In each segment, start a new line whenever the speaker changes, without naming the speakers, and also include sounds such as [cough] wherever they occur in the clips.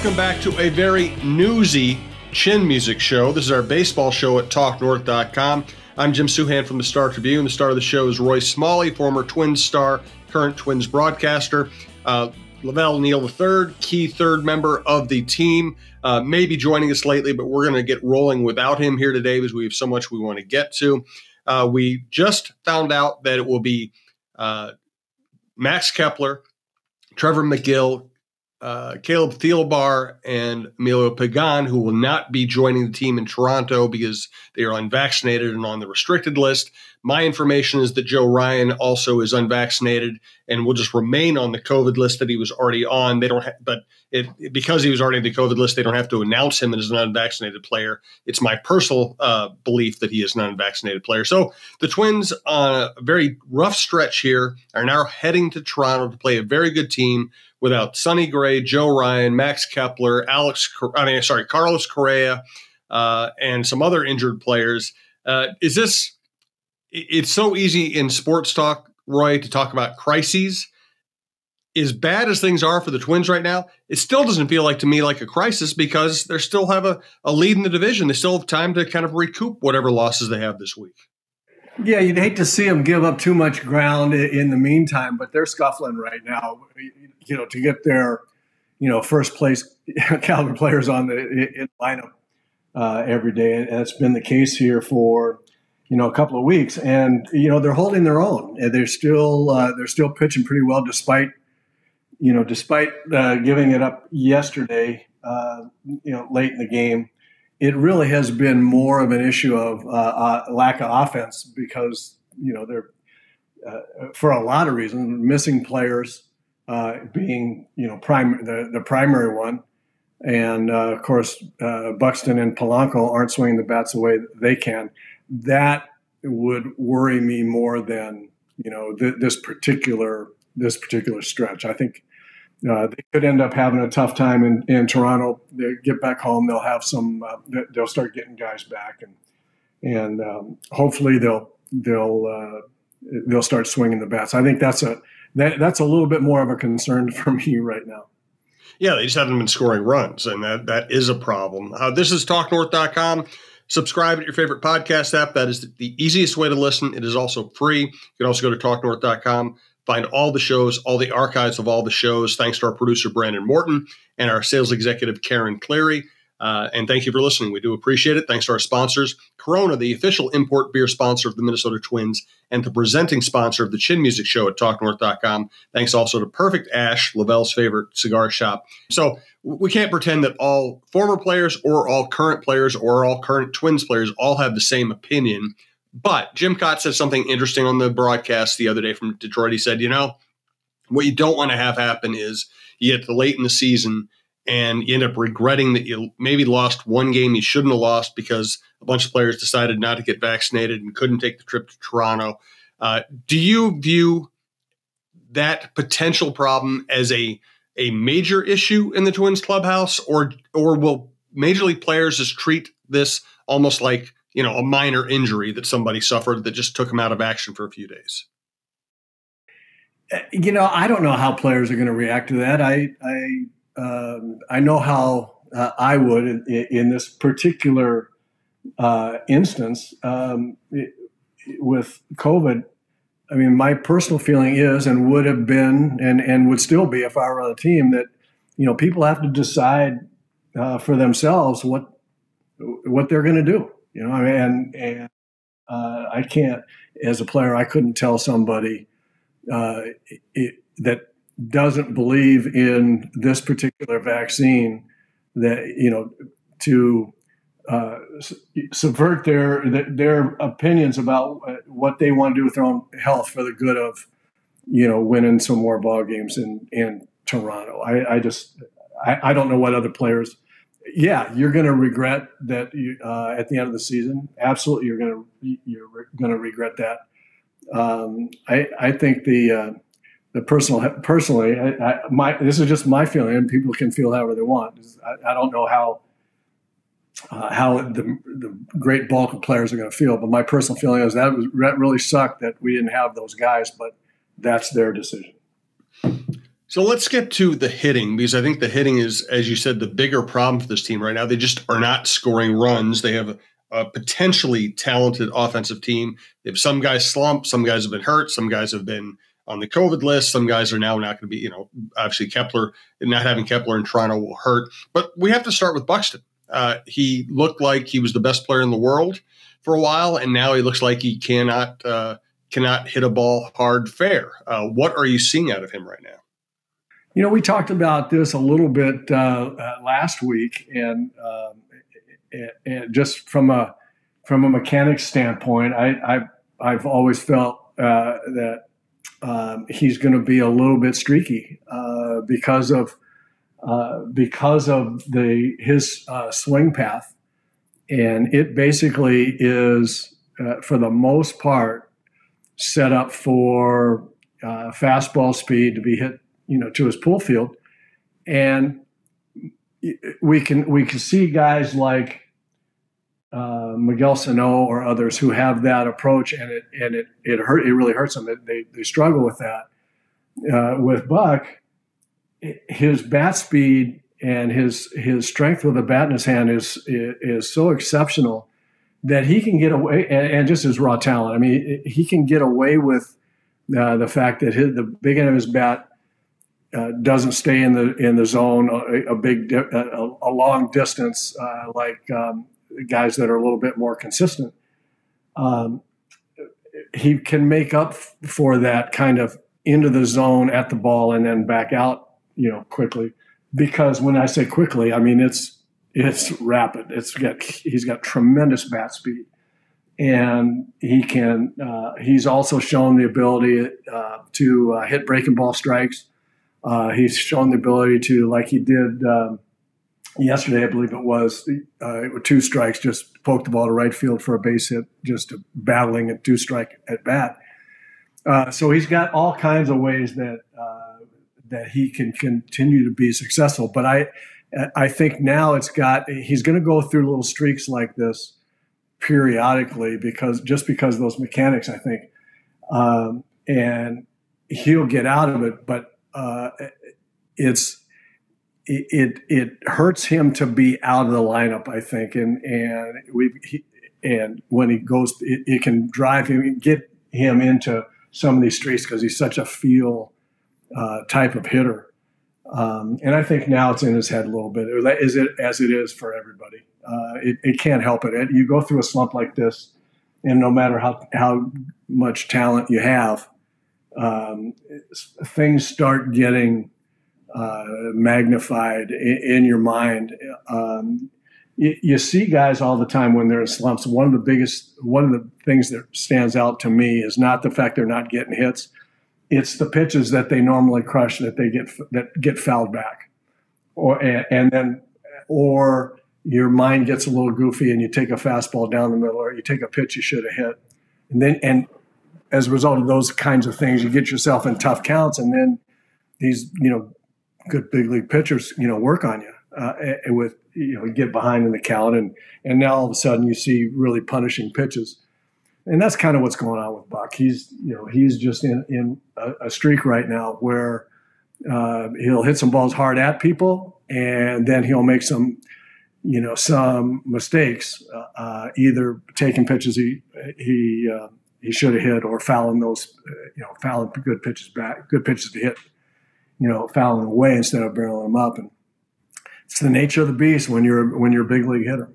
Welcome back to a very newsy Chin Music Show. This is our baseball show at TalkNorth.com. I'm Jim Souhan from the Star Tribune. The star of the show is Roy Smalley, former Twins star, current Twins broadcaster. Uh, Lavelle Neal III, key third member of the team, uh, may be joining us lately, but we're going to get rolling without him here today because we have so much we want to get to. Uh, we just found out that it will be uh, Max Kepler, Trevor Megill, uh, Caleb Thielbar and Emilio Pagan, who will not be joining the team in Toronto because they are unvaccinated and on the restricted list. My information is that Joe Ryan also is unvaccinated and will just remain on the COVID list that he was already on. They don't, ha- but it, because he was already on the COVID list, they don't have to announce him as an unvaccinated player. It's my personal uh, belief that he is an unvaccinated player. So the Twins, on a very rough stretch here, are now heading to Toronto to play a very good team without Sonny Gray, Joe Ryan, Max Kepler, Alex, I mean, sorry, Carlos Correa, uh, and some other injured players. Uh, is this? It's so easy in sports talk, Roy, to talk about crises. As bad as things are for the Twins right now, it still doesn't feel like to me like a crisis because they still have a, a lead in the division. They still have time to kind of recoup whatever losses they have this week.
Yeah, you'd hate to see them give up too much ground in the meantime, but they're scuffling right now. You know, to get their, you know, first place [laughs] caliber players on the in lineup uh, every day, and it's been the case here for you know a couple of weeks. And you know they're holding their own. And they're still uh, they're still pitching pretty well, despite you know despite uh, giving it up yesterday. Uh, you know, late in the game it really has been more of an issue of uh, uh, lack of offense because you know they're uh, for a lot of reasons missing players being you know prime the, the primary one and uh, of course uh, Buxton and Polanco aren't swinging the bats the way they can that would worry me more than you know th- this particular this particular stretch I think uh, they could end up having a tough time in, in Toronto. They get back home, they'll have some. Uh, they'll start getting guys back, and and um, hopefully they'll they'll uh, they'll start swinging the bats. I think that's a that, that's a little bit more of a concern [laughs] for me right now.
Yeah, they just haven't been scoring runs, and that that is a problem. Uh, this is TalkNorth.com. Subscribe at your favorite podcast app. That is the easiest way to listen. It is also free. You can also go to TalkNorth.com Find all the shows, all the archives of all the shows, thanks to our producer, Brandon Morton, and our sales executive, Karen Cleary. Uh, and thank you for listening. We do appreciate it. Thanks to our sponsors, Corona, the official import beer sponsor of the Minnesota Twins, and the presenting sponsor of the Chin Music Show at TalkNorth.com. Thanks also to Perfect Ash, Lavelle's favorite cigar shop. So we can't pretend that all former players or all current players or all current Twins players all have the same opinion but Jim Kaat said something interesting on the broadcast the other day from Detroit. He said, you know, what you don't want to have happen is you get late in the season and you end up regretting that you maybe lost one game you shouldn't have lost because a bunch of players decided not to get vaccinated and couldn't take the trip to Toronto. Uh, do you view that potential problem as a a major issue in the Twins clubhouse, or or will major league players just treat this almost like you know, a minor injury that somebody suffered that just took them out of action for a few days?
Uh, you know, I don't know how players are going to react to that. I I um, I know how uh, I would in, in this particular uh, instance um, it, with COVID. I mean, my personal feeling is, and would have been, and and would still be if I were on the team, that you know people have to decide uh, for themselves what what they're going to do you know, I mean, and and uh, I can't, as a player, I couldn't tell somebody uh, it, that doesn't believe in this particular vaccine that you know to uh, subvert their their opinions about what they want to do with their own health for the good of you know winning some more ball games in in Toronto. I, I just I, I, don't know what other players. Yeah, you're going to regret that you, uh, at the end of the season. Absolutely, you're going to you're going to regret that. Um, I I think the uh, personal personally, I, I, my this is just my feeling, and people can feel however they want. I, I don't know how uh, how the the great bulk of players are going to feel, but my personal feeling is that was that really sucked that we didn't have those guys, but that's their decision.
So let's get to the hitting because I think the hitting is, as you said, the bigger problem for this team right now. They just are not scoring runs. They have a potentially talented offensive team. They have some guys slump, some guys have been hurt, some guys have been on the COVID list. Some guys are now not going to be, you know, obviously Kepler, not having Kepler in Toronto will hurt. But we have to start with Buxton. Uh, he looked like he was the best player in the world for a while, and now he looks like he cannot uh, cannot hit a ball hard fair. Uh, what are you seeing out of him right now?
You know, we talked about this a little bit uh, uh, last week, and, um, and, just from a from a mechanics standpoint, I, I have always felt uh, that um, he's going to be a little bit streaky uh, because of uh, because of the his uh, swing path, and it basically is for the most part set up for fastball speed to be hit you know, to his pull field. And we can we can see guys like uh, Miguel Sano or others who have that approach, and it and it it hurt it really hurts them. They they struggle with that. Uh, with Buck, his bat speed and his his strength with a bat in his hand is is, is so exceptional that he can get away, and, and, just his raw talent. I mean, he can get away with uh, the fact that his, the big end of his bat uh, doesn't stay in the in the zone a, a big a, a, long distance uh, like um, guys that are a little bit more consistent. Um, he can make up for that kind of into the zone at the ball and then back out, you know, quickly. Because when I say quickly, I mean it's it's rapid. It's got he's got tremendous bat speed, and he can. Uh, he's also shown the ability uh, to uh, hit breaking ball strikes uh, he's shown the ability to, like he did um, yesterday, I believe it was, uh, two strikes, just poked the ball to right field for a base hit, just battling a two strike at bat. Uh, so he's got all kinds of ways that uh, that he can continue to be successful. But I I think now it's got he's going to go through little streaks like this periodically because just because those mechanics, I think, um, and he'll get out of it. But uh, it's it it hurts him to be out of the lineup. I think, and and we he, and when he goes, it, it, can drive him get him into some of these streets because he's such a feel uh, type of hitter. Um, and I think now it's in his head a little bit. Is it as it is for everybody? Uh, it, it, can't help it. You go through a slump like this, and no matter how how much talent you have, um, things start getting uh, magnified in, in, your mind. Um, you, you, see guys all the time when they're in slumps. One of the biggest, one of the things that stands out to me is not the fact they're not getting hits; it's the pitches that they normally crush that they get that get fouled back, or and, and then or your mind gets a little goofy and you take a fastball down the middle or you take a pitch you should have hit and then and as a result of those kinds of things, you get yourself in tough counts, and then these you know good big league pitchers you know work on you uh, with you know get behind in the count, and and now all of a sudden you see really punishing pitches, and that's kind of what's going on with Buck. He's you know he's just in in a, a streak right now where uh, he'll hit some balls hard at people, and then he'll make some you know some mistakes, uh, uh either taking pitches he he uh, he should have hit or fouling those, uh, you know, fouling good pitches back, good pitches to hit, you know, fouling away instead of barreling them up. And it's the nature of the beast when you're when you're a big league hitter.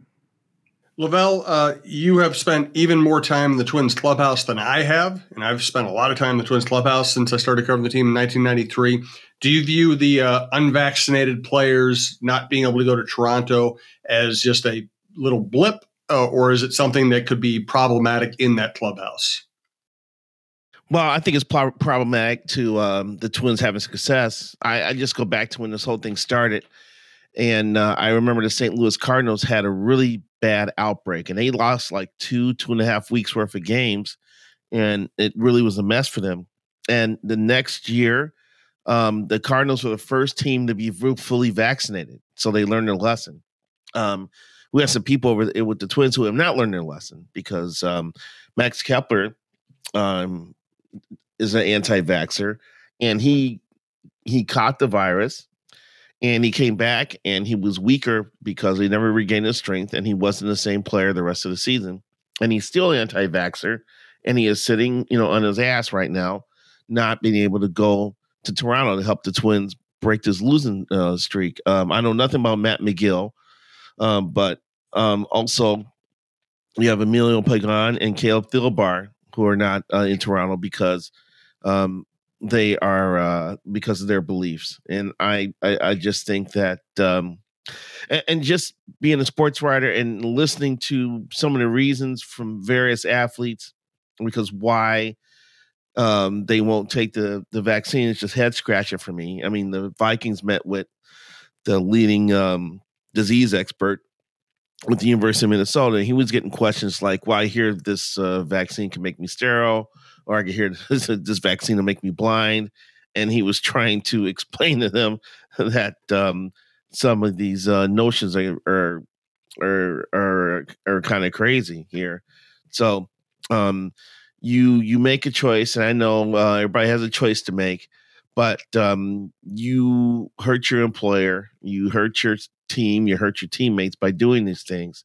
Lavelle, uh, you have spent even more time in the Twins clubhouse than I have, and I've spent a lot of time in the Twins clubhouse since I started covering the team in 1993. Do you view the uh, unvaccinated players not being able to go to Toronto as just a little blip, uh, or is it something that could be problematic in that clubhouse?
Well, I think it's pro- problematic to um, the Twins having success. I, I, just go back to when this whole thing started, and uh, I remember the St. Louis Cardinals had a really bad outbreak, and they lost like two, two and a half weeks worth of games, and it really was a mess for them. And the next year, um, the Cardinals were the first team to be fully vaccinated, so they learned their lesson. Um, we have some people over with the Twins who have not learned their lesson because um, Max Kepler um, is an anti-vaxer, and he he caught the virus, and he came back and he was weaker because he never regained his strength, and he wasn't the same player the rest of the season. And he's still anti-vaxer, and he is sitting, you know, on his ass right now, not being able to go to Toronto to help the Twins break this losing uh, streak. Um, I know nothing about Matt Megill, um, but um, also we have Emilio Pagan and Caleb Thielbar who are not uh, in Toronto because um, they are uh, because of their beliefs, and I I, I just think that. Um, and, and just being a sports writer and listening to some of the reasons from various athletes because why um, they won't take the the vaccine is just head scratching for me. I mean, the Vikings met with the leading um, disease expert with the University of Minnesota. He was getting questions like, "Well, hear this uh, vaccine can make me sterile, or I can hear [laughs] this, this vaccine will make me blind." And he was trying to [laughs] explain to them that um, some of these uh, notions are are are are, are kind of crazy here. So um, you you make a choice, and I know uh, everybody has a choice to make, but um, you hurt your employer, you hurt your team, you hurt your teammates by doing these things.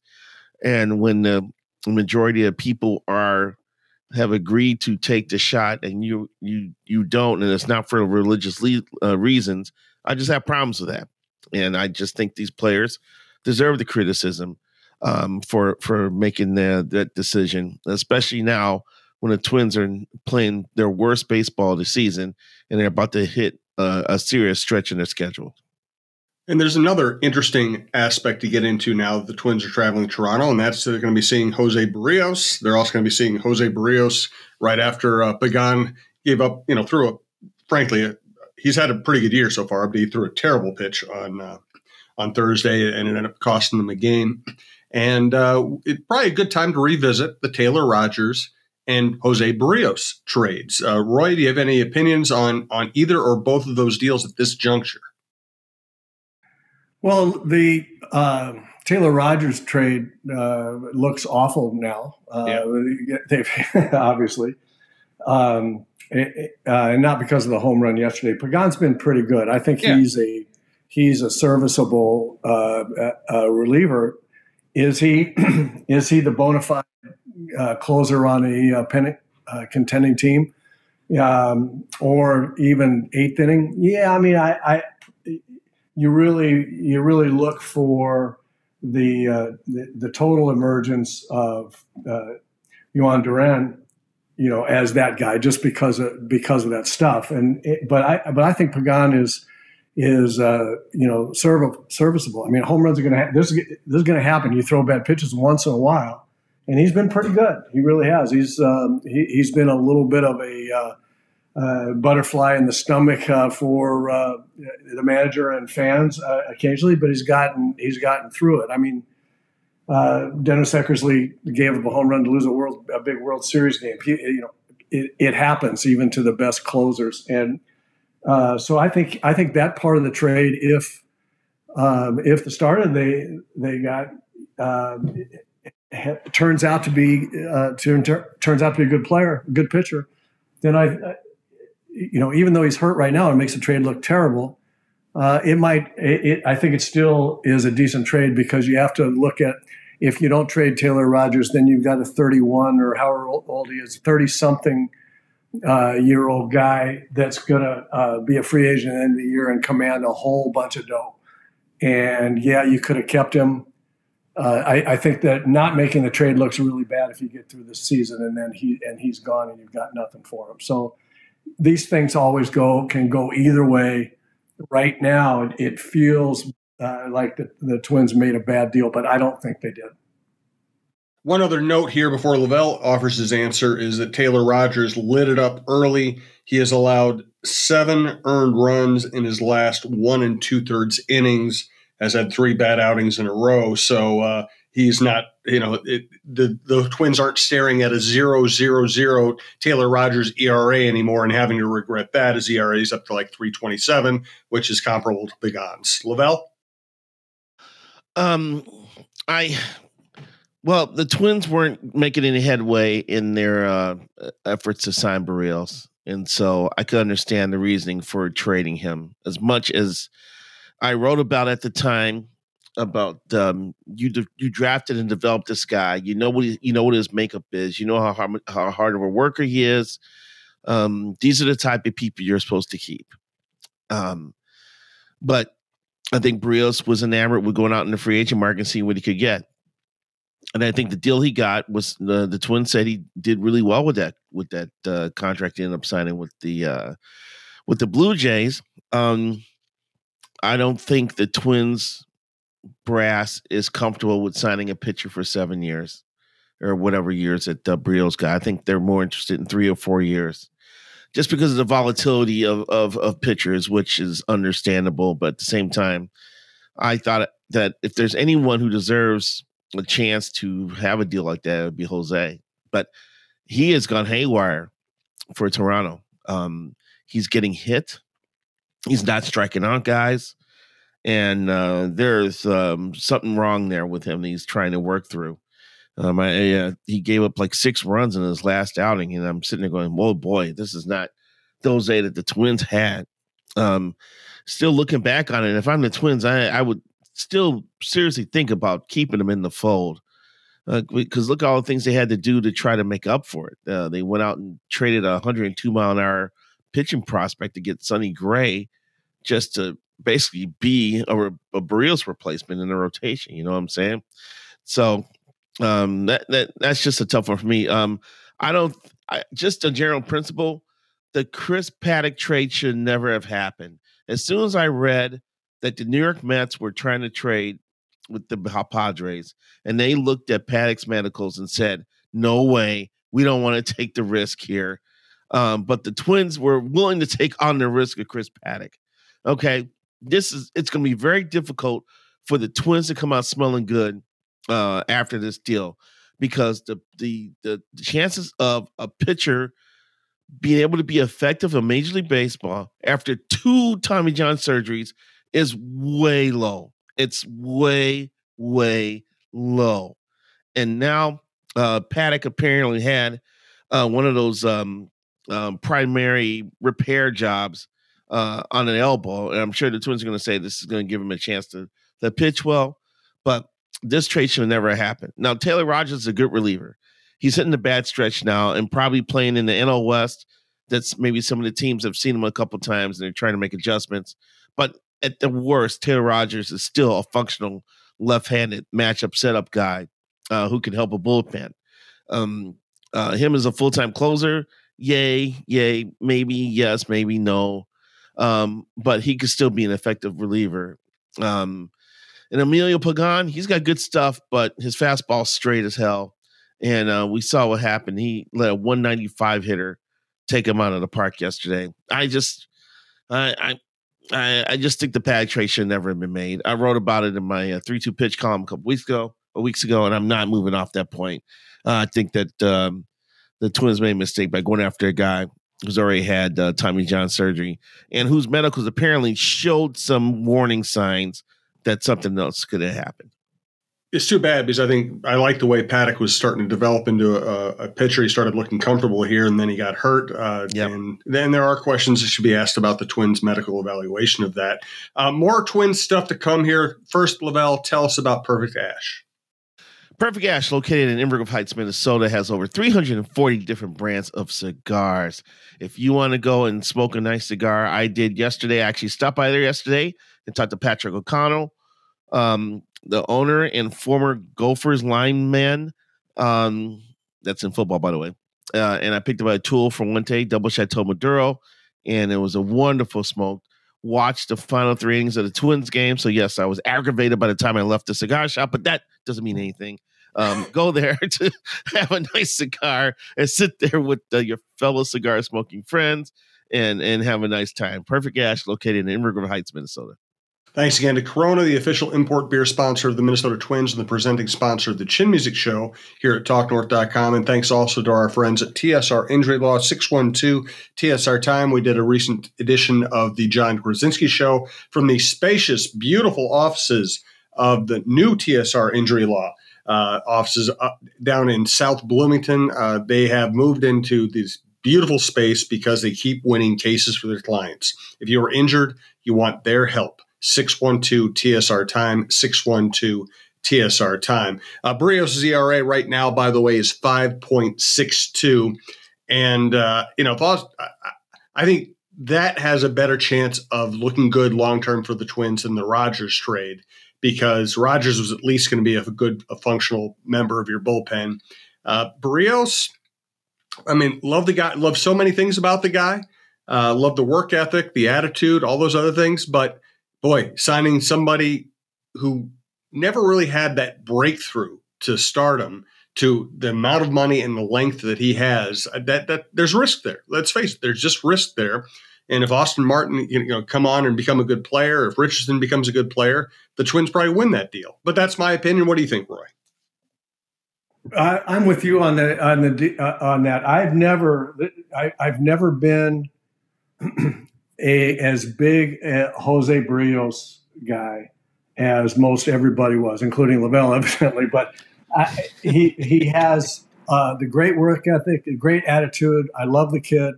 And when the majority of people are have agreed to take the shot and you you you don't, and it's not for religious le- uh, reasons, I just have problems with that. And I just think these players deserve the criticism um, for for making the, that decision, especially now when the Twins are playing their worst baseball the season and they're about to hit a, a serious stretch in their schedule.
And there's another interesting aspect to get into now that the Twins are traveling to Toronto, and that's they're going to be seeing Jose Berrios. They're also going to be seeing Jose Berrios right after uh, Pagan gave up, you know, threw a, frankly, a, he's had a pretty good year so far, but he threw a terrible pitch on uh, on Thursday and it ended up costing them the game. And uh, it's probably a good time to revisit the Taylor Rogers and Jose Berrios trades. Uh, Roy, do you have any opinions on on either or both of those deals at this juncture?
Well, the uh, Taylor Rogers trade uh, looks awful now. Uh, yeah. [laughs] They've obviously, um, it, uh, and not because of the home run yesterday. Pagan's been pretty good. I think yeah. he's a he's a serviceable uh, uh, reliever. Is he [clears throat] is he the bona fide closer on a pen, contending team? Um, or even eighth inning? Yeah, I mean, I, I you really you really look for the uh, the, the, total emergence of uh, Jhoan Duran, you know, as that guy just because of because of that stuff. And it, but I but I think Pagan is is uh, you know serv- serviceable. I mean, home runs are going to ha- this is, this is going to happen. You throw bad pitches once in a while, and he's been pretty good. He really has. He's um, he, has been a little bit of a uh, uh, butterfly in the stomach uh, for uh, the manager and fans uh, occasionally, but he's gotten he's gotten through it. I mean, uh, Dennis Eckersley gave up a home run to lose a world a big World Series game. He, you know, it, it, happens even to the best closers, and so I think I think that part of the trade, if um, if the starter they they got. Um, turns out to be uh, to, turns out to be a good player, a good pitcher, then I you know, even though he's hurt right now, it makes the trade look terrible. Uh, it might. It, it, I think it still is a decent trade because you have to look at if you don't trade Taylor Rogers, then you've got a 31 or however old he is, 30 something uh, year old guy that's going to uh, be a free agent at the end of the year and command a whole bunch of dough. And yeah, you could have kept him. Uh, I, I, think that not making the trade looks really bad if you get through the season and then he and he's gone and you've got nothing for him. So these things always go can go either way. right now it feels uh, like the, the Twins made a bad deal, but I don't think they did.
One other note here before Lavelle offers his answer is that Taylor Rogers lit it up early. He has allowed seven earned runs in his last one and two thirds innings, has had three bad outings in a row. So uh, he's not, you know, it, the, the Twins aren't staring at a zero zero zero Taylor Rogers ERA anymore and having to regret that. His ERA is up to like 327, which is comparable to Pagan's. Lavelle?
Um, I well, the Twins weren't making any headway in their uh, efforts to sign Berrios, and so I could understand the reasoning for trading him. As much as I wrote about at the time about um, you, de- you drafted and developed this guy. You know what he, you know what his makeup is. You know how hard, how hard of a worker he is. Um, these are the type of people you're supposed to keep. Um, but I think Berrios was enamored with going out in the free agent market and seeing what he could get. And I think the deal he got was the the Twins said he did really well with that with that uh, contract he ended up signing with the uh, with the Blue Jays. Um, I don't think the Twins brass is comfortable with signing a pitcher for seven years or whatever years that uh, Berrios got. I think they're more interested in three or four years just because of the volatility of, of, of pitchers, which is understandable. But at the same time, I thought that if there's anyone who deserves a chance to have a deal like that, it would be Jose. But he has gone haywire for Toronto. Um, he's getting hit. He's not striking out guys, and uh, there's um, something wrong there with him that he's trying to work through. Um, I, uh, he gave up like six runs in his last outing, and I'm sitting there going, "Whoa, boy, this is not those eight that the Twins had." Um, still looking back on it, if I'm the Twins, I, I would still seriously think about keeping them in the fold uh, because look at all the things they had to do to try to make up for it. Uh, they went out and traded a 102 mile an hour pitching prospect to get Sonny Gray just to basically be a, a Berrios replacement in the rotation. You know what I'm saying? So um, that that that's just a tough one for me. Um, I don't. I, just a general principle: the Chris Paddack trade should never have happened. As soon as I read that the New York Mets were trying to trade with the Padres, and they looked at Paddack's medicals and said, "No way, we don't want to [laughs] take the risk here." Um, but the Twins were willing to take on the risk of Chris Paddack. Okay, this is it's going to be very difficult for the Twins to come out smelling good uh, after this deal because the, the the chances of a pitcher being able to be effective in Major League Baseball after two Tommy John surgeries is way low. It's way way low, and now uh, Paddack apparently had uh, one of those um, um, primary repair jobs uh, on an elbow, and I'm sure the Twins are going to say this is going to give him a chance to to pitch well, but this trade should never happen. Now, Taylor Rogers is a good reliever. He's hitting the bad stretch now and probably playing in the NL West. That's maybe some of the teams have seen him a couple times and they're trying to make adjustments. But at the worst, Taylor Rogers is still a functional left-handed matchup setup guy uh, who can help a bullpen. Um, uh, him as a full-time closer, yay, yay, maybe yes, maybe no. Um, but he could still be an effective reliever. Um, and Emilio Pagan, he's got good stuff, but his fastball's straight as hell. And uh, we saw what happened. He let a 195 hitter take him out of the park yesterday. I just, I, I, I just think the trade should never have been made. I wrote about it in my uh, three-two pitch column a couple weeks ago, a weeks ago, and I'm not moving off that point. Uh, I think that um, the Twins made a mistake by going after a guy who's already had uh, Tommy John surgery and whose medicals apparently showed some warning signs that something else could have happened.
It's too bad because I think I like the way Paddack was starting to develop into a, a pitcher. He started looking comfortable here, and then he got hurt. Uh, yep. And then there are questions that should be asked about the Twins' medical evaluation of that. Uh, more Twins stuff to come here. First, Lavelle, tell us about Perfect Ash.
Perfect Ash, located in Inver Grove Heights, Minnesota, has over 340 different brands of cigars. If you want to go and smoke a nice cigar, I did yesterday. I actually stopped by there yesterday and talked to Patrick O'Connell, um, the owner and former Gophers lineman. Um, that's in football, by the way. Uh, and I picked up Arturo Fuente Double Chateau Maduro, and it was a wonderful smoke. watched the final three innings of the Twins game. So yes, I was aggravated by the time I left the cigar shop, but that doesn't mean anything. Um, [laughs] go there [laughs] to have a nice cigar and sit there with uh, your fellow cigar smoking friends and and have a nice time. Perfect Ash, located in River Heights, Minnesota.
Thanks again to Corona, the official import beer sponsor of the Minnesota Twins and the presenting sponsor of the Chin Music Show here at TalkNorth.com. And thanks also to our friends at TSR Injury Law 612 TSR Time. We did a recent edition of the Jon Krawczynski Show from the spacious, beautiful offices of the new TSR Injury Law. Uh, offices uh, down in South Bloomington. Uh, they have moved into this beautiful space because they keep winning cases for their clients. If you are injured, you want their help. 612 TSR time, 612 TSR time. Uh, Berrios' ERA right now, by the way, is 5.62. And, uh, you know, I think that has a better chance of looking good long term for the Twins than the Rogers trade because Rogers was at least going to be a good, a functional member of your bullpen. Uh, Berrios, I mean, love the guy, love so many things about the guy. Uh, love the work ethic, the attitude, all those other things. But boy, signing somebody who never really had that breakthrough to stardom to the amount of money and the length that he has, uh, that that there's risk there. Let's face it, there's just risk there. And if Austin Martin, you know, come on and become a good player, if Richardson becomes a good player, the Twins probably win that deal. But that's my opinion. What do you think, Roy?
I, am with you on the on the uh, on that. I've never I, have never been [clears throat] a as big a Jose Berrios guy as most everybody was, including Lavelle, [laughs] evidently. But I, he he has uh, the great work ethic, a great attitude. I love the kid,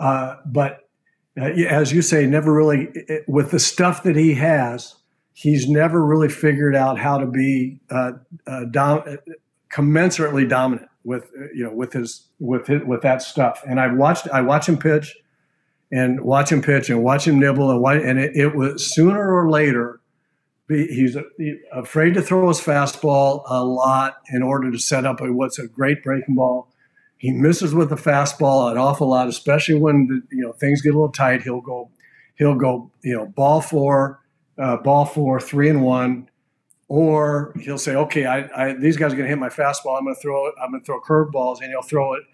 uh, but as you say, never really it, with the stuff that he has. He's never really figured out how to be uh, uh, dom- commensurately dominant with you know with his with his, with that stuff. And I watched I watch him pitch and watch him pitch and watch him nibble and watch, and it, it was sooner or later he's afraid to throw his fastball a lot in order to set up what's a great breaking ball. He misses with the fastball an awful lot, especially when the, you know things get a little tight. He'll go, he'll go, you know, ball four, uh, ball four, three and one, or he'll say, okay, I, I these guys are going to hit my fastball. I'm going to throw it. I'm going to throw curveballs, and he'll throw it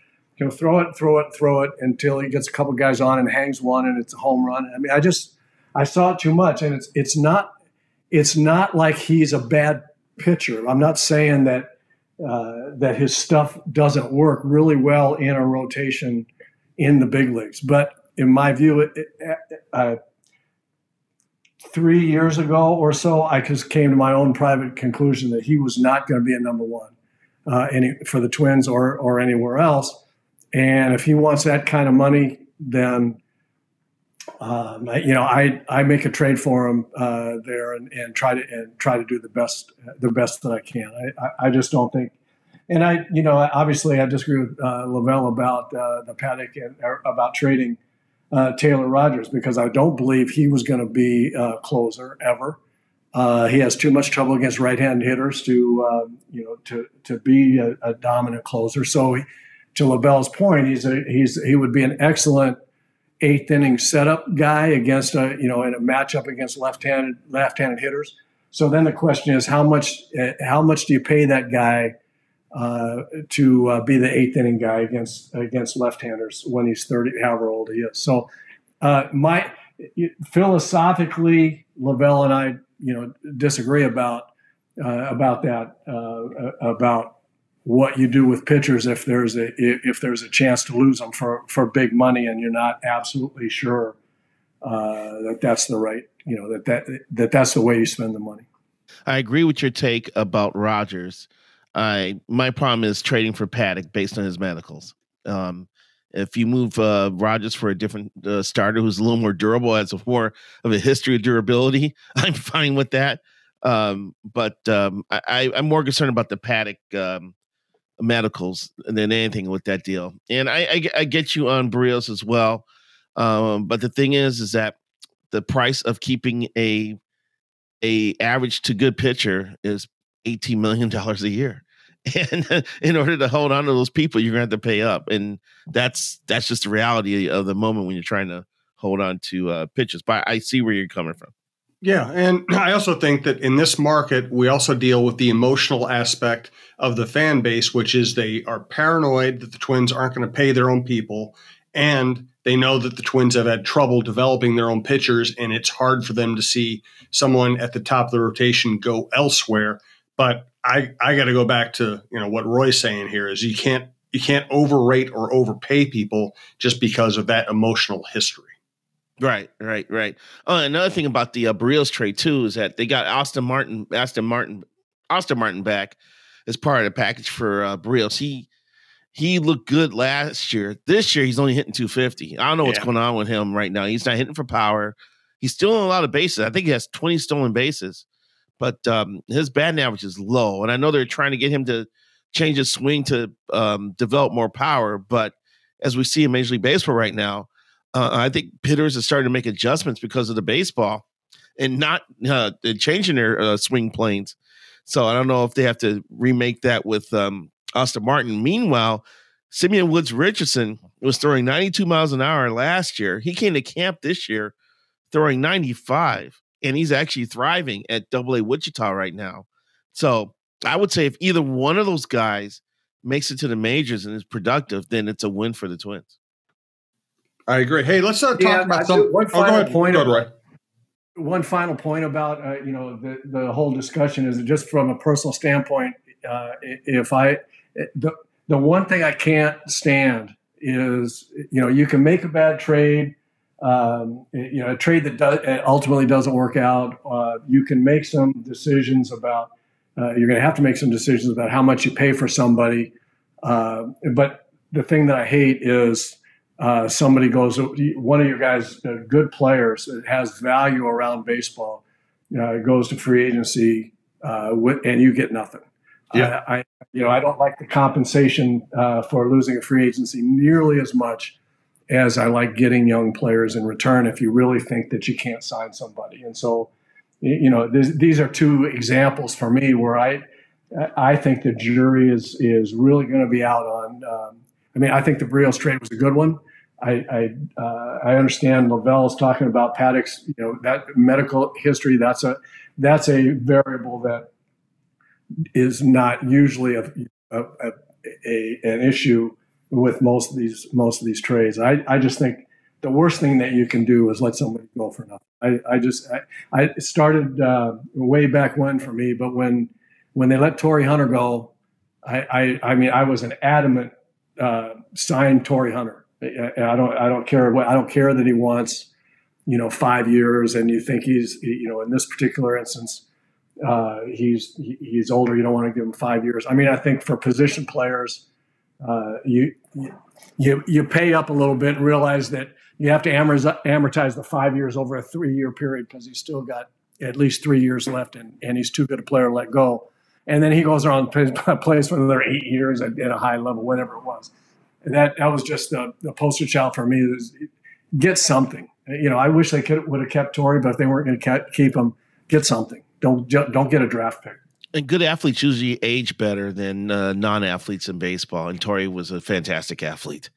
He'll throw it, throw it, throw it until he gets a couple guys on and hangs one, and it's a home run. I mean, I just I saw it too much, and it's it's not it's not like he's a bad pitcher. I'm not saying that uh, that his stuff doesn't work really well in a rotation in the big leagues, but in my view, it, it, uh, three years ago or so, I just came to my own private conclusion that he was not going to be a number one uh, any, for the Twins or or anywhere else. And if he wants that kind of money, then um, you know I I make a trade for him uh, there and, and try to and try to do the best the best that I can. I, I, I just don't think. And I, you know, obviously, I disagree with uh, Lavelle about uh, the Paddack and about trading uh, Taylor Rogers because I don't believe he was going to be a closer ever. Uh, he has too much trouble against right-hand hitters to, um, you know, to to be a, a dominant closer. So he, to Lavelle's point, he's a, he's he would be an excellent eighth inning setup guy against a you know in a matchup against left-handed left-handed hitters. So then the question is how much uh, how much do you pay that guy uh, to uh, be the eighth inning guy against against left-handers when he's thirty, however old he is. So uh, my philosophically, Lavelle and I you know disagree about uh, about that uh, about what you do with pitchers if there's a if there's a chance to lose them for for big money and you're not absolutely sure uh, that that's the right you know that that that that's the way you spend the money.
I agree with your take about Rogers. I my problem is trading for Paddack based on his medicals. Um, if you move uh, Rogers for a different uh, starter who's a little more durable, has a more of a history of durability, [laughs] I'm fine with that. Um, but um, I, am more concerned about the Paddack um, medicals than anything with that deal. And I, I, I get you on Berrios as well. Um, but the thing is, is that the price of keeping a a average to good pitcher is eighteen million dollars a year. [laughs] And in order to hold on to those people, you're gonna have to pay up. And that's that's just the reality of the moment when you're trying to hold on to uh, pitches. But I see where you're coming from.
Yeah, and [clears throat] I also think that in this market, we also deal with the emotional aspect of the fan base, which is they are paranoid that the Twins aren't going to pay their own people, and they know that the Twins have had trouble developing their own pitchers, and it's hard for them to see someone at the top of the rotation go elsewhere. But I, I got to go back to you know what Roy's saying here is you can't you can't overrate or overpay people just because of that emotional history.
Right, right, right. Oh, another thing about the uh, Berrios trade too is that they got Austin Martin, Austin Martin, Austin Martin back as part of the package for uh, Berrios. He he looked good last year. This year he's only hitting 250. I don't know what's yeah. going on with him right now. He's not hitting for power. He's still in a lot of bases. I think he has 20 stolen bases, but um, his batting average is low. And I know they're trying to get him to change his swing to um, develop more power. But as we see in Major League Baseball right now, uh, I think hitters are starting to make adjustments because of the baseball and not uh, changing their uh, swing planes. So I don't know if they have to remake that with um, Austin Martin. Meanwhile, Simeon Woods Richardson was throwing 92 miles an hour last year. He came to camp this year throwing 95, and he's actually thriving at Double A Wichita right now. So I would say if either one of those guys makes it to the majors and is productive, then it's a win for the Twins.
I agree. Hey, let's uh, talk yeah, about some.
One final oh, point. About, one final point about uh, you know the the whole discussion is just from a personal standpoint. Uh, if I the the one thing I can't stand is you know you can make a bad trade. Um, you know, a trade that does, ultimately doesn't work out. Uh, you can make some decisions about. Uh, you're going to have to make some decisions about how much you pay for somebody. Uh, but the thing that I hate is uh, somebody goes, one of your guys, uh, good players that has value around baseball, uh, goes to free agency, uh, with, and you get nothing. Yeah, I, I, you know, I don't like the compensation uh, for losing a free agency nearly as much as I like getting young players in return. If you really think that you can't sign somebody, and so, you know, these are two examples for me where I, I think the jury is is really going to be out on. Um, I mean, I think the Berrios trade was a good one. I I, uh, I understand Lavelle is talking about Paddack's you know, that medical history. That's a that's a variable that is not usually a, a, a, an issue with most of these most of these trades. I, I just think the worst thing that you can do is let somebody go for nothing. I, I just I, I started uh, way back when for me, but when when they let Torii Hunter go, I I, I mean I was an adamant uh, sign Torii Hunter. I don't I don't care what I don't care that he wants you know five years and you think he's you know in this particular instance uh, he's he's older you don't want to give him five years. I mean I think for position players uh, you you you pay up a little bit and realize that you have to amortize the five years over a three year period because he's still got at least three years left and, and he's too good a player to let go. And then he goes around [laughs] plays for another eight years at, at a high level whatever it was that that was just the, the poster child for me. Is get something. You know, I wish they could would have kept Torii, but if they weren't going to keep him, get something. Don't don't get a draft pick.
And good athletes usually age better than uh, non-athletes in baseball. And Torii was a fantastic athlete.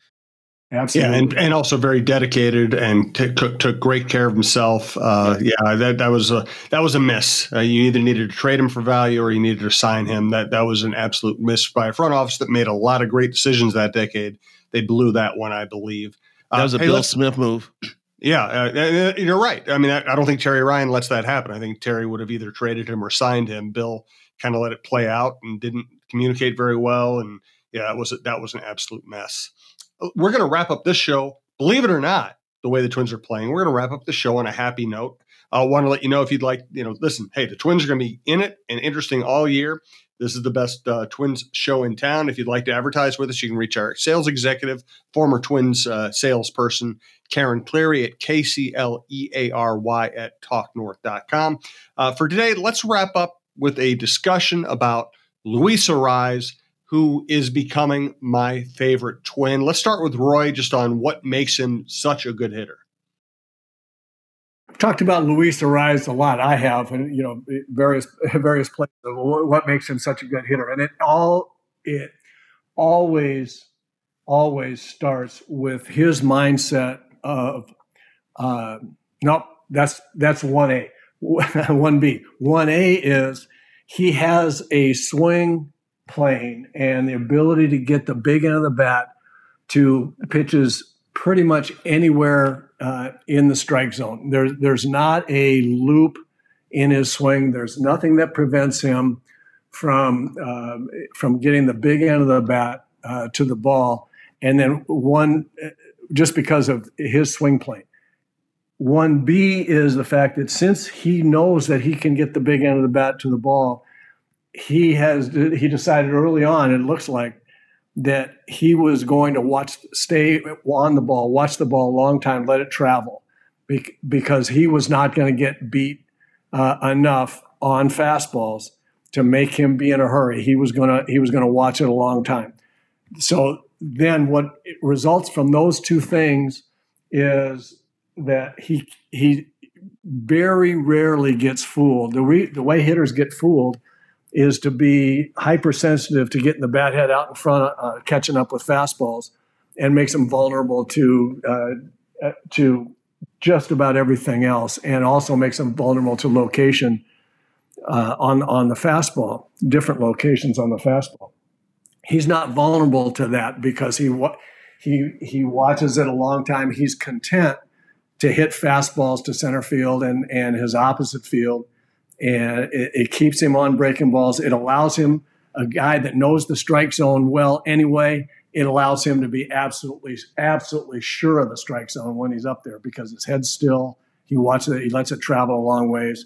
Absolutely. Yeah, and, and also very dedicated and t- took took great care of himself. Uh, yeah, that that was a that was a miss. Uh, you either needed to trade him for value or you needed to sign him. That that was an absolute miss by a front office that made a lot of great decisions that decade. They blew that one, I believe.
Uh, that was a hey, Bill Smith move. [clears throat]
Yeah, uh, uh, you're right. I mean, I, I don't think Terry Ryan lets that happen. I think Terry would have either traded him or signed him. Bill kind of let it play out and didn't communicate very well. And yeah, that was a, that was an absolute mess we're going to wrap up this show. Believe it or not, the way the Twins are playing, we're going to wrap up the show on a happy note. I want to let you know if you'd like, you know, listen, hey, the Twins are going to be in it and interesting all year. This is the best uh, Twins show in town. If you'd like to advertise with us, you can reach our sales executive, former Twins uh, salesperson, Karen Cleary at KCLEARY at talknorth.com. Uh, for today, let's wrap up with a discussion about Luis Arraez who is becoming my favorite twin. Let's start with Roy just on what makes him such a good hitter.
talked about Luis Arraez a lot. I have, and you know, various various places. What makes him such a good hitter, and it all it always always starts with his mindset of Uh, nope, that's that's one A. [laughs] One B. One A is he has a swing plane and the ability to get the big end of the bat to pitches pretty much anywhere uh, in the strike zone. There's there's not a loop in his swing. There's nothing that prevents him from uh, from getting the big end of the bat uh, to the ball. And then one, just because of his swing plane. One B is the fact that since he knows that he can get the big end of the bat to the ball, he has he decided early on. It looks like that he was going to watch, stay on the ball, watch the ball a long time, let it travel, because he was not going to get beat uh, enough on fastballs to make him be in a hurry. He was gonna he was gonna watch it a long time. So then, what results from those two things is that he he very rarely gets fooled. The re, the way hitters get fooled is to be hypersensitive to getting the bat head out in front, uh, catching up with fastballs, and makes them vulnerable to uh, uh, to just about everything else, and also makes them vulnerable to location uh, on on the fastball, different locations on the fastball. He's not vulnerable to that because he he he watches it a long time. He's content to hit fastballs to center field and and his opposite field and it, it, keeps him on breaking balls. It allows him a guy that knows the strike zone well anyway. It allows him to be absolutely, absolutely sure of the strike zone when he's up there because his head's still. He watches it. He lets it travel a long ways.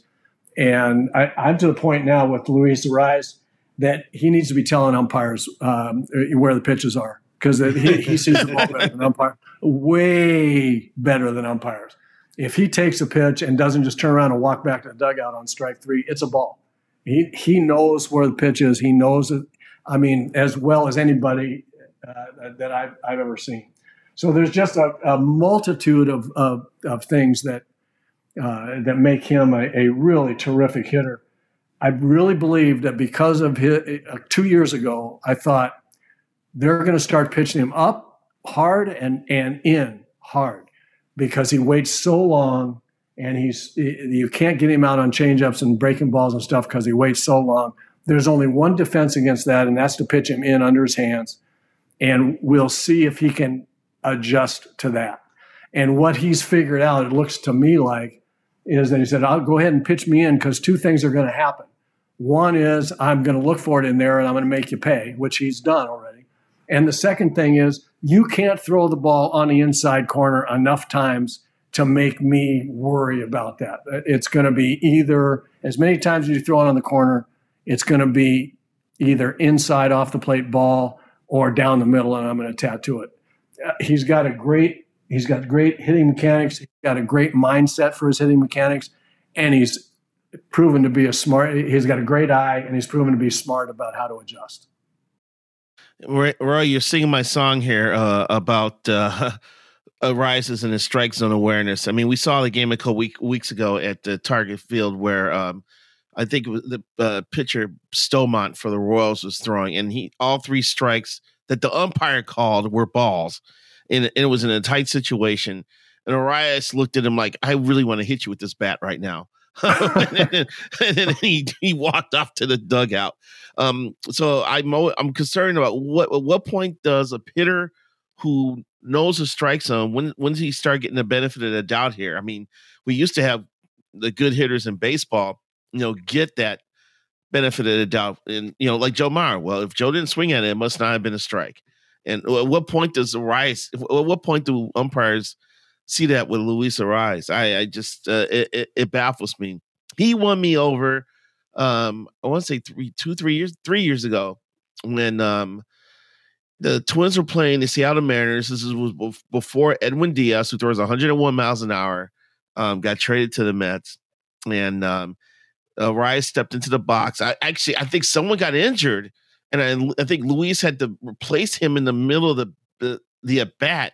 And I, am to the point now with Luis Arraez that he needs to be telling umpires um, where the pitches are because he, he sees the ball better than umpire, way better than umpires if he takes a pitch and doesn't just turn around and walk back to the dugout on strike three, it's a ball. He he knows where the pitch is. He knows it. I mean, as well as anybody uh, that I've, I've ever seen. So there's just a, a multitude of, of, of things that uh, that make him a, a, really terrific hitter. I really believe that because of his, uh, two years ago, I thought they're going to start pitching him up hard and and in hard because he waits so long and he's you can't get him out on changeups and breaking balls and stuff because he waits so long. There's only one defense against that, and that's to pitch him in under his hands. And we'll see if he can adjust to that. And what he's figured out, it looks to me like, is that he said, I'll go ahead and pitch me in because two things are going to happen. One is I'm going to look for it in there and I'm going to make you pay, which he's done already. And the second thing is you can't throw the ball on the inside corner enough times to make me worry about that. It's going to be either as many times as you throw it on the corner, it's going to be either inside off the plate ball or down the middle, and I'm going to tattoo it. He's got a great he's got great hitting mechanics. He's got a great mindset for his hitting mechanics, and he's proven to be a smart. He's got a great eye, and he's proven to be smart about how to adjust.
Roy, you're singing my song here uh, about uh, [laughs] Arraez's in his strike zone awareness. I mean, we saw the game a couple week, weeks ago at the Target Field where um, I think the uh, pitcher Staumont for the Royals was throwing, and he all three strikes that the umpire called were balls, and, and it was in a tight situation. And Arraez looked at him like, "I really want to hit you with this bat right now." And, [laughs] then, and, then, he he walked off to the dugout. Um, so I'm I'm concerned about what at what point does a hitter who knows the strike zone when when does he start getting the benefit of the doubt here? I mean, we used to have the good hitters in baseball, you know, get that benefit of the doubt, and you know, like Joe Mauer. Well, if Joe didn't swing at it, it must not have been a strike. And at what point does the rise? At what point do umpires see that with Luis Arraez? I, I just uh, it, it, baffles me. He won me over um, I want to say three, two, three years, three years ago, when um, the Twins were playing the Seattle Mariners. This was before Edwin Diaz, who throws 101 miles an hour, um, got traded to the Mets, and um, uh, stepped into the box. I actually, I think someone got injured, and I, I think Luis had to replace him in the middle of the the, the at bat.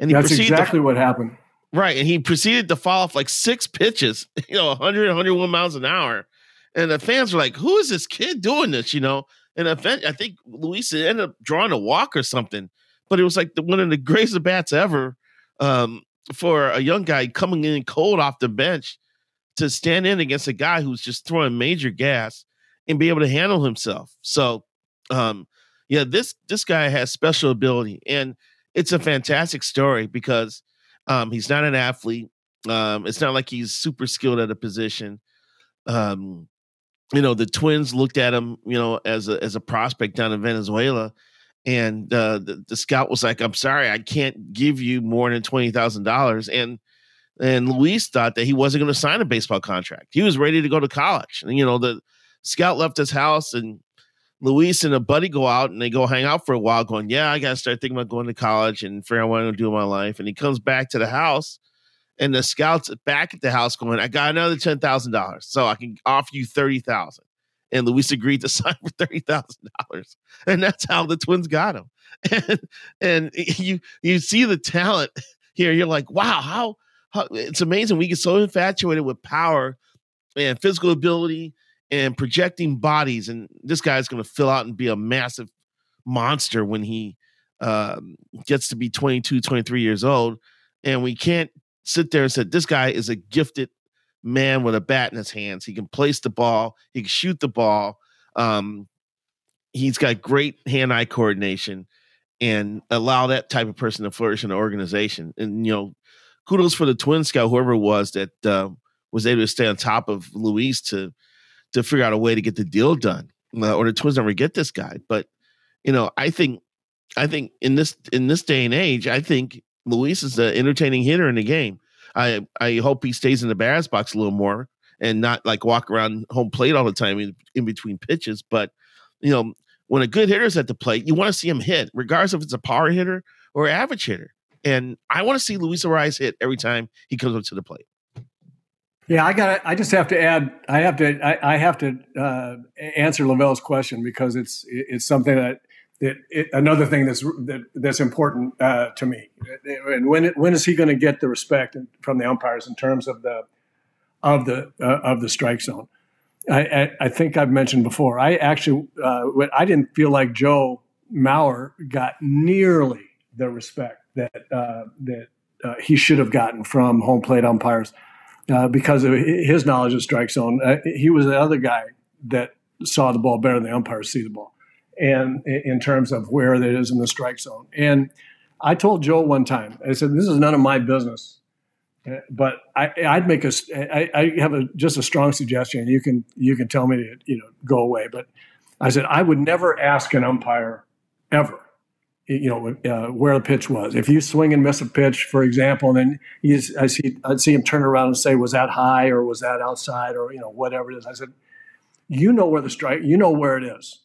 And he that's exactly to, what happened.
Right, and he proceeded to fall off like six pitches, [laughs] you know, 100, 101 miles an hour and the fans were like, "Who is this kid doing this?" You know. And event, I think Luis ended up drawing a walk or something, but it was like the, one of the [laughs] greatest bats ever. Um, for a young guy coming in cold off the bench to stand in against a guy who's just throwing major gas and be able to handle himself. So, um, yeah, this this guy has special ability, and it's a fantastic story because um, he's not an athlete. Um, it's not like he's super skilled at a position. Um, you know, the Twins looked at him, you know, as a as a prospect down in Venezuela, and uh, the, the scout was like, "I'm sorry, I can't give you more than twenty thousand dollars." And and Luis thought that he wasn't going to sign a baseball contract. He was ready to go to college, and you know, the scout left his house, and Luis and a buddy go out and they go hang out for a while, going, "Yeah, I got to start thinking about going to college and figure out what I'm going to do in my life." And he comes back to the house, and the scouts back at the house going, "I got another ten thousand dollars, so I can offer you thirty thousand and Luis agreed to [laughs] sign for thirty thousand dollars, and that's how the Twins got him. [laughs] And and you you see the talent [laughs] here. You're like, wow, how, how it's amazing. We get so infatuated with power and physical ability and projecting bodies, and this guy's going to fill out and be a massive monster when he um, gets to be 22, 23 years old. And we can't sit there and say this guy is a gifted man with a bat in his hands. He can place the ball, he can shoot the ball. Um, he's got great hand eye coordination and allow that type of person to flourish in an organization. And, you know, kudos for the twin scout, whoever it was that uh, was able to stay on top of Luis to to figure out a way to get the deal done. Uh, or the Twins never get this guy. But, you know, I think I think in this in this day and age, I think Luis is an entertaining hitter in the game. I I hope he stays in the batter's box a little more and not like walk around home plate all the time in, in between pitches. But you know, when a good hitter's at the plate, you want to see him hit, regardless if it's a power hitter or average hitter. And I want to see Luis Arraez hit every time he comes up to the plate.
Yeah, I got. I just have to add. I have to. I, I have to uh, answer LaVelle's question because it's it's something that it, it, another thing that's that, that's important uh, to me. And when when is he going to get the respect from the umpires in terms of the of the uh, of the strike zone? I, I, I, think I've mentioned before. I actually uh, I didn't feel like Joe Mauer got nearly the respect that uh, that uh, he should have gotten from home plate umpires uh, because of his knowledge of strike zone. he was the other guy that saw the ball better than the umpires see the ball and in terms of where it is in the strike zone. And I told Joe one time, I said, "This is none of my business." Uh, but I, would make a, I, I have a, just a strong suggestion. You can, you can tell me to, you know, go away. But I said I would never ask an umpire ever, you know, uh, where the pitch was. If you swing and miss a pitch, for example, and then I see, I'd see him turn around and say, "Was that high or was that outside or you know whatever it is?" I said, "You know where the strike, you know where it is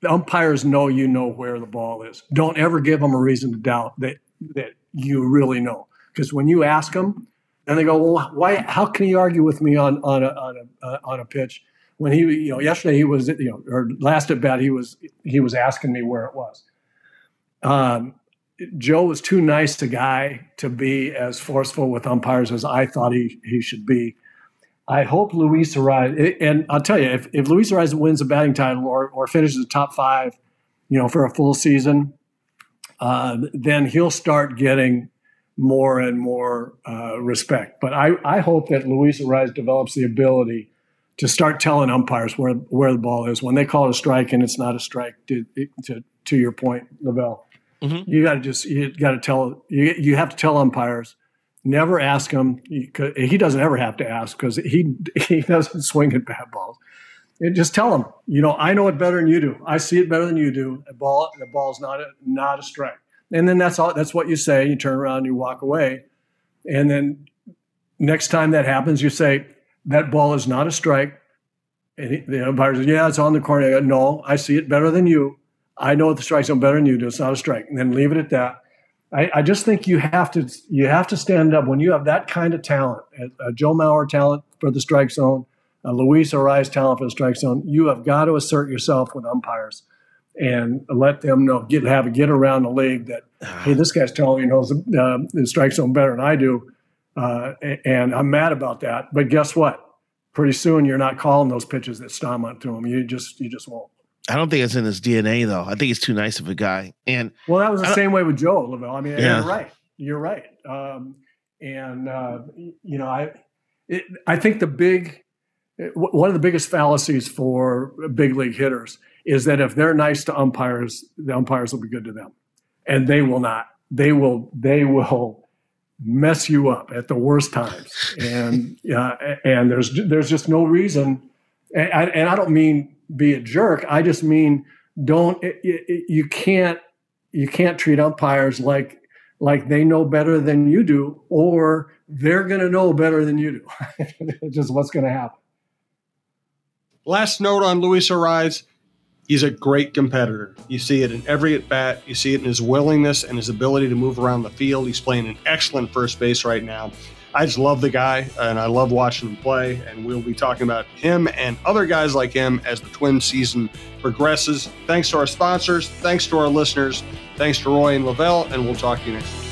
the umpires know you know where the ball is. Don't ever give them a reason to doubt that that you really know. Because when you ask them, and they go, "Well, why? How can you argue with me on on a on a uh, on a pitch?" When he, you know, yesterday he was, you know, or last at bat he was he was asking me where it was. Um, Joe was too nice a guy to be as forceful with umpires as I thought he he should be. I hope Luis Arraez, and I'll tell you, if, if Luis Arraez wins a batting title or, or finishes the top five, you know, for a full season, uh, then he'll start getting more and more uh, respect. But I, I hope that Luis Arraez develops the ability to start telling umpires where where the ball is when they call it a strike and it's not a strike. To to, to your point, LaVelle, mm-hmm. you got to just you got to tell you you have to tell umpires Never ask him. He doesn't ever have to ask because he he [laughs] doesn't swing at bad balls. And just tell him, you know, I know it better than you do. I see it better than you do. The ball, the ball's not a, not a strike. And then that's all. That's what you say. You turn around, you walk away, and then next time that happens, you say that ball is not a strike. And he, the umpire says, "Yeah, it's on the corner." I go, no, I see it better than you. I know the strike zone better than you do. It's not a strike. And then leave it at that. I, I, just think you have to you have to stand up when you have that kind of talent, a, Joe Mauer talent for the strike zone, a Luis Arraez talent for the strike zone. You have got to assert yourself with umpires and let them know get have a get around the league that hey this guy's telling me knows the, uh, the strike zone better than I do, uh, and I'm mad about that. But guess what? Pretty soon you're not calling those pitches that Staumont to him. You just you just won't.
I don't think it's in his DNA though. I think he's too nice of a guy. And
well, that was the same way with Joe LaVelle. I mean, yeah. you're right. You're right. Um, and uh, you know, I it, I think the big one of the biggest fallacies for big league hitters is that if they're nice to umpires, the umpires will be good to them, and they will not. They will. They will mess you up at the worst times, and [laughs] uh, and there's there's just no reason. And I, and I don't mean be a jerk. I just mean don't it, it, you can't you can't treat umpires like like they know better than you do, or they're going to know better than you do. [laughs] Just what's going to happen.
Last note on Luis Arraez. He's a great competitor. You see it in every at bat. You see it in his willingness and his ability to move around the field. He's playing an excellent first base right now. I just love the guy and I love watching him play. And we'll be talking about him and other guys like him as the twin season progresses. Thanks to our sponsors. Thanks to our listeners. Thanks to Roy and LaVelle. And we'll talk to you next